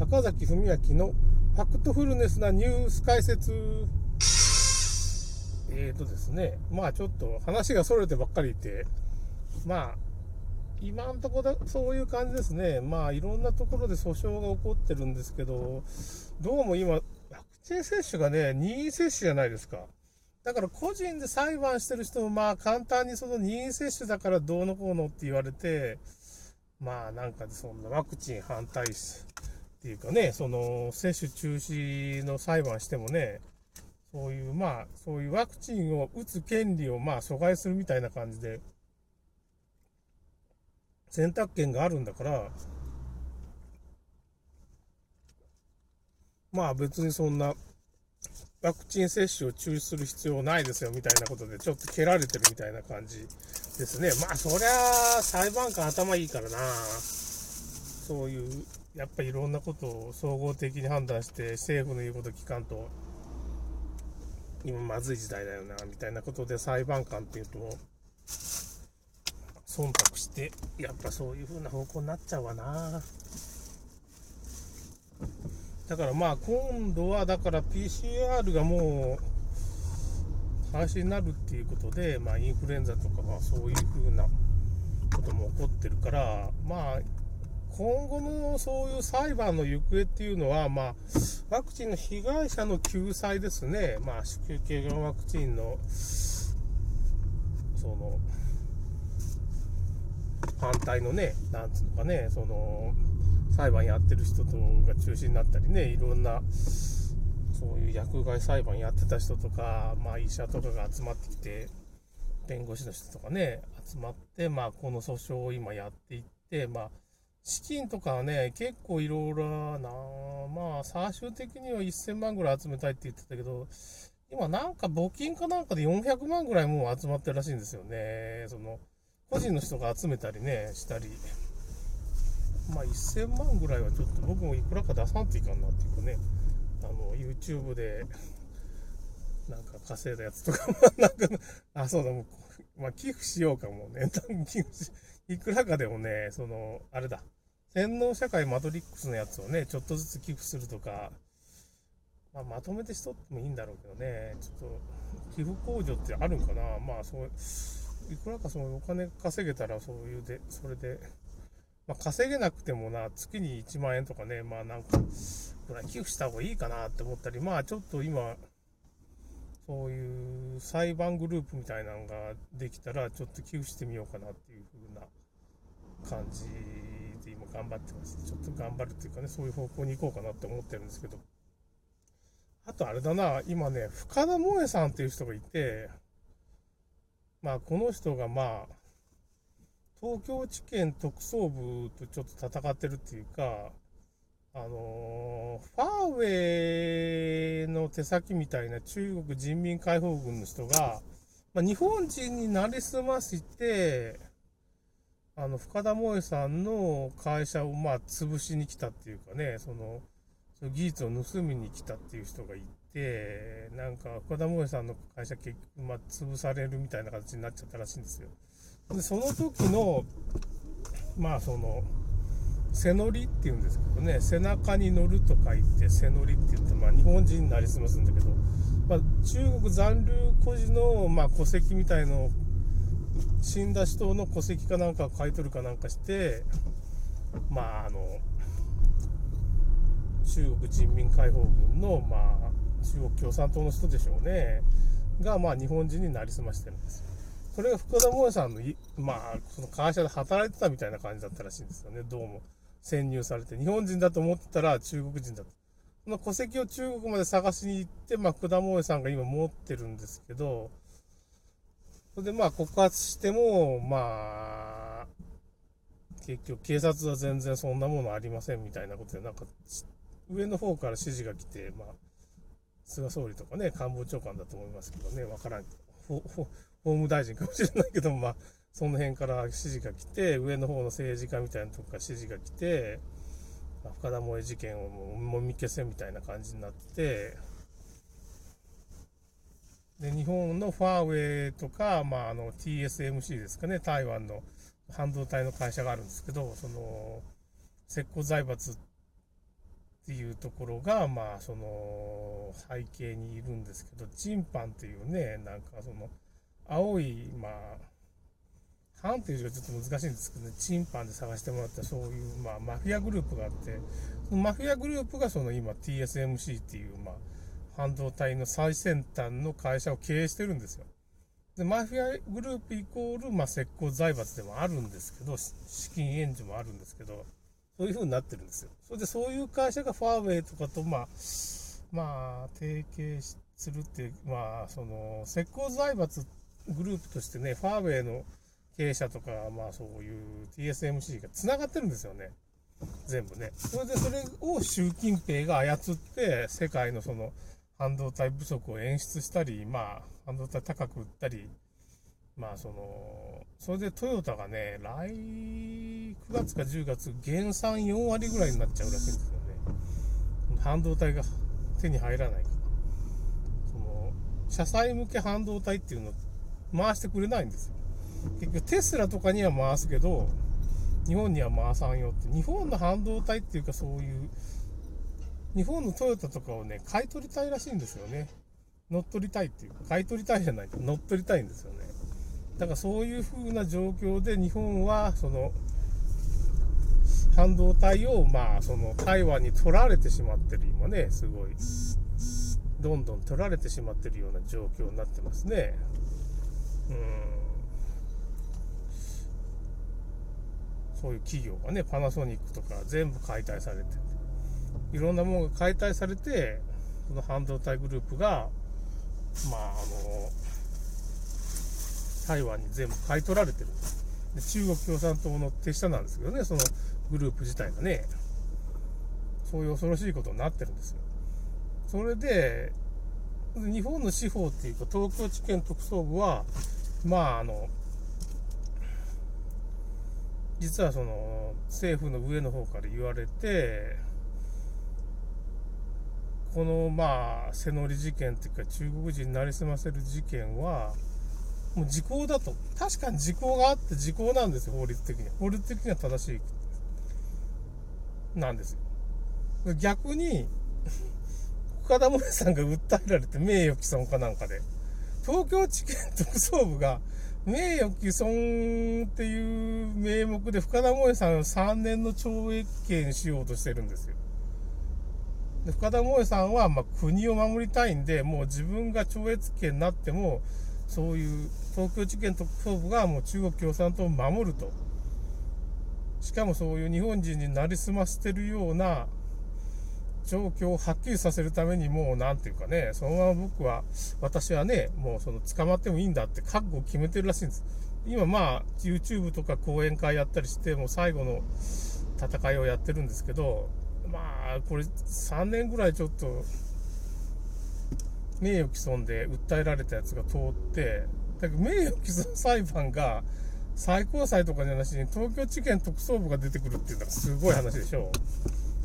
坂崎文明のファクトフルネスなニュース解説。えーとですね、まあちょっと話がそれてばっかりいて、まあ、今んところそういう感じですね。まあいろんなところで訴訟が起こってるんですけど、どうも今、ワクチン接種がね、任意接種じゃないですか。だから個人で裁判してる人もまあ簡単にその任意接種だからどうのこうのって言われて、まあなんかそんなワクチン反対っていうかね、その接種中止の裁判してもね、そういうまあ、そういうワクチンを打つ権利をまあ阻害するみたいな感じで、選択権があるんだから、まあ別にそんなワクチン接種を中止する必要ないですよみたいなことでちょっと蹴られてるみたいな感じですね。まあそりゃ裁判官頭いいからな。そういう、やっぱりいろんなことを総合的に判断して政府の言うこと聞かんと今まずい時代だよなみたいなことで裁判官っていうと忖度してやっぱそういう風な方向になっちゃうわな。だからまあ今度はだから PCR がもう廃止になるっていうことで、まあ、インフルエンザとかはそういう風なことも起こってるからまあ今後のそういう裁判の行方っていうのは、まあ、ワクチンの被害者の救済ですね、まあ、子宮頸がんワクチンのその反対のね、なんつうのかね、その裁判やってる人とが中心になったりね、いろんな、そういう薬害裁判やってた人とか、まあ医者とかが集まってきて、弁護士の人とかね、集まって、まあこの訴訟を今やっていって、まあ資金とかはね、結構いろいろな、まあ最終的には1000万ぐらい集めたいって言ってたけど、今なんか募金かなんかで400万ぐらいもう集まってるらしいんですよね。その、個人の人が集めたりね、したり。まあ1000万ぐらいはちょっと僕もいくらか出さんといかんなっていうかね、あの、YouTube で、なんか稼いだやつとか、なんか、あ、そうだ、もう、まあ寄付しようかもね、寄付し、いくらかでもね、その、あれだ、洗脳社会マトリックスのやつをね、ちょっとずつ寄付するとか、まあ、まとめてしとってもいいんだろうけどね、ちょっと、寄付控除ってあるんかな。まあ、そう、いくらかそのお金稼げたらそういうで、それで、まあ、稼げなくてもな、月に1万円とかね、まあなんか、これ寄付した方がいいかなって思ったり、まあちょっと今、そういう裁判グループみたいなのができたら、ちょっと寄付してみようかなっていう風な感じで今頑張ってます。ちょっと頑張るっていうかね、そういう方向に行こうかなって思ってるんですけど。あとあれだな、今ね、深田萌さんっていう人がいて、まあこの人がまあ、東京地検特捜部とちょっと戦ってるっていうか、あのー、ファーウェイの手先みたいな中国人民解放軍の人が、まあ、日本人になりすまして、あの、深田萌さんの会社をまあ潰しに来たっていうかね、その、その技術を盗みに来たっていう人がいて、なんか深田萌さんの会社結局まあ潰されるみたいな形になっちゃったらしいんですよ。で、その時の、まあその、背乗りっていうんですけどね、背中に乗ると書いて背乗りって言って、まあ日本人になりすますんだけど、まあ中国残留孤児の、まあ戸籍みたいのを、死んだ人の戸籍かなんかを買い取るかなんかして、まああの、中国人民解放軍の、まあ中国共産党の人でしょうね、が、まあ日本人になりすましてるんです。それが福田萌さんの、まあ、その会社で働いてたみたいな感じだったらしいんですよね、どうも。潜入されて、日本人だと思ってたら中国人だと。その戸籍を中国まで探しに行って、まあ、福田萌さんが今持ってるんですけど、それでまあ、告発しても、まあ、結局警察は全然そんなものありませんみたいなことで、なんか、上の方から指示が来て、まあ、菅総理とかね、官房長官だと思いますけどね、わからん、法務大臣かもしれないけど、まあ、その辺から指示が来て、上の方の政治家みたいなとこから指示が来て、深田萌事件をもみ消せみたいな感じになって、で、日本のファーウェイとか、まあ、あの、TSMC ですかね、台湾の半導体の会社があるんですけど、その、石膏財閥っていうところが、まあ、その背景にいるんですけど、チンパンっていうね、なんかその、青い、まあ、ハンっていう字がちょっと難しいんですけどね、チンパンで探してもらったそういう、まあ、マフィアグループがあって、そのマフィアグループがその今 TSMC っていう、まあ、半導体の最先端の会社を経営してるんですよ。で、マフィアグループイコール、まあ、石膏財閥でもあるんですけど、資金援助もあるんですけど、そういう風になってるんですよ。それで、そういう会社がファーウェイとかと、まあ、まあ、提携するっていう、まあ、その、石膏財閥グループとしてね、ファーウェイの経営者とか、まあ、そういう TSMC が繋がってるんですよね。全部ね。それで、それを習近平が操って、世界のその、半導体不足を演出したり、まあ、半導体高く売ったり、まあ、その、それでトヨタがね、来9月か10月、減産4割ぐらいになっちゃうらしいんですよね。半導体が手に入らないから。その、車載向け半導体っていうの回してくれないんですよ。結局テスラとかには回すけど、日本には回さんよって。日本の半導体っていうかそういう、日本のトヨタとかをね、買い取りたいらしいんですよね。乗っ取りたいっていうか、買い取りたいじゃないと、乗っ取りたいんですよね。だからそういう風な状況で日本は、その、半導体を、まあ、その、台湾に取られてしまってる、今ね、すごい、どんどん取られてしまってるような状況になってますね。うん。そういう企業がね、パナソニックとか全部解体されていろんなものが解体されて、その半導体グループが、まあ、あの、台湾に全部買い取られてるで中国共産党の手下なんですけどね、そのグループ自体がね、そういう恐ろしいことになってるんですよ。それで、日本の司法っていうか、東京地検特捜部は、まあ、あの、実はその政府の上の方から言われて、このまあ背乗り事件っていうか中国人になりすませる事件はもう時効だと。確かに時効があって時効なんですよ法律的に。法律的には正しいなんですよ。逆に岡田萌さんが訴えられて名誉毀損かなんかで東京地検特捜部が名誉毀損っていう名目で深田萌さんを3年の懲役刑にしようとしてるんですよ。で深田萌さんはま国を守りたいんで、もう自分が超越権になっても、そういう東京地検特捜部がもう中国共産党を守ると。しかもそういう日本人になりすましてるような状況をはっきりさせるためにもう何て言うかね、そのまま僕は、私はね、もうその捕まってもいいんだって覚悟を決めてるらしいんです。今まあ YouTube とか講演会やったりして、もう最後の戦いをやってるんですけど、まあ、これ3年ぐらいちょっと、名誉毀損で訴えられたやつが通って、だけど名誉毀損裁判が最高裁とかじゃなしに東京地検特捜部が出てくるっていうのがすごい話でしょ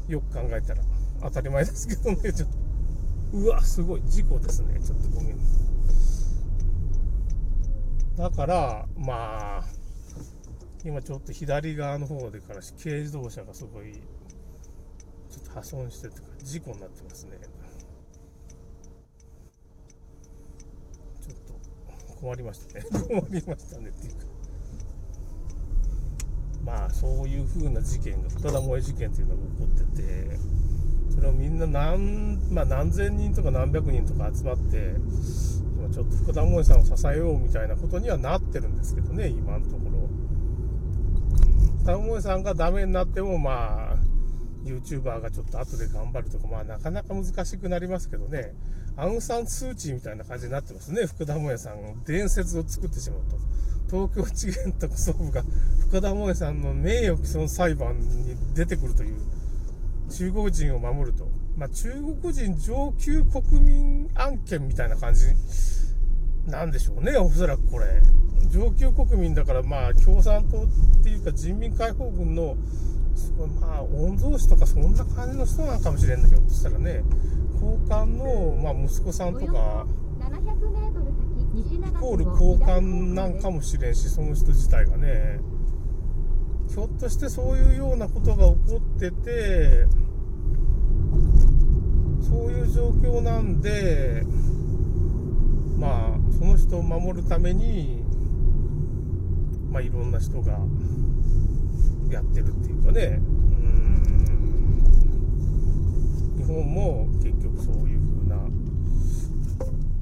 う。よく考えたら。当たり前ですけどね、ちょっと。うわ、すごい。事故ですね。ちょっとごめん。だから、まあ、今ちょっと左側の方でから軽自動車がすごいちょっと破損してとか事故になってますね。ちょっと困りましたね。困りましたねっていうか。まあそういう風な事件が深田萌事件っていうのが起こっててそれをみんな何,、まあ、何千人とか何百人とか集まって今ちょっと福田萌さんを支えようみたいなことにはなってるんですけどね今のところ。福田萌さんがダメになってもまあ YouTuber がちょっと後で頑張るとか、まあなかなか難しくなりますけどね、アウンサンスーチーみたいな感じになってますね、福田萌さんの。伝説を作ってしまうと。東京地検特捜部が福田萌さんの名誉毀損裁判に出てくるという、中国人を守ると。まあ中国人上級国民案件みたいな感じなんでしょうね、おそらくこれ。上級国民だから、まあ共産党っていうか人民解放軍のまあ、御曹司とかそんな感じの人なのかもしれんな、ひょっとしたらね。交換の、まあ、息子さんとか、イコール交換なんかもしれんし、その人自体がね。ひょっとしてそういうようなことが起こってて、況なんでまあその人を守るためにまあいろんな人がやってるっていうかね。うん。日本も結局そういう風な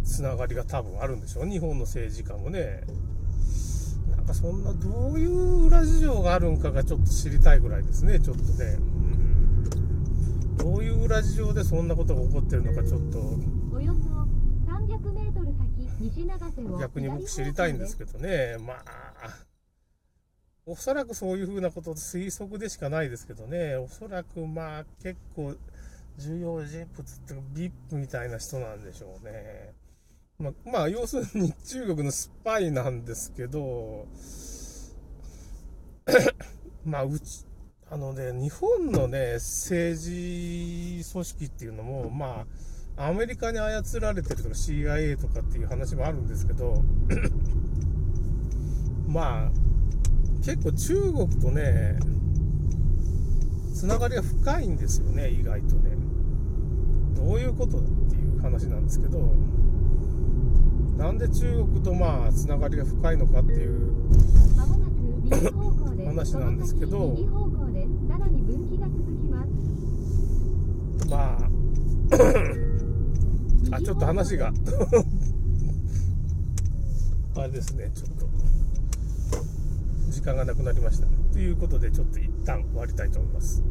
つながりが多分あるんでしょう。日本の政治家もね。なんかそんなどういう裏事情があるんかがちょっと知りたいぐらいですね。ちょっとね。うんどういう裏事情でそんなことが起こってるのかちょっと。およそ300メートル先西長瀬を逆に僕知りたいんですけどね。まあおそらくそういうふうなこと推測でしかないですけどね。おそらくまあ結構重要人物っていうか VIP みたいな人なんでしょうね。まあ、まあ、要するに中国のスパイなんですけど まあうちあのね日本のね政治組織っていうのもまあアメリカに操られてるとか CIA とかっていう話もあるんですけど まあ結構中国とねつながりが深いんですよね意外とね。どういうことっていう話なんですけどなんで中国とまあつながりが深いのかっていう話なんですけどまあ あちょっと話が。あれですねちょっと時間がなくなりました。ということでちょっと一旦終わりたいと思います。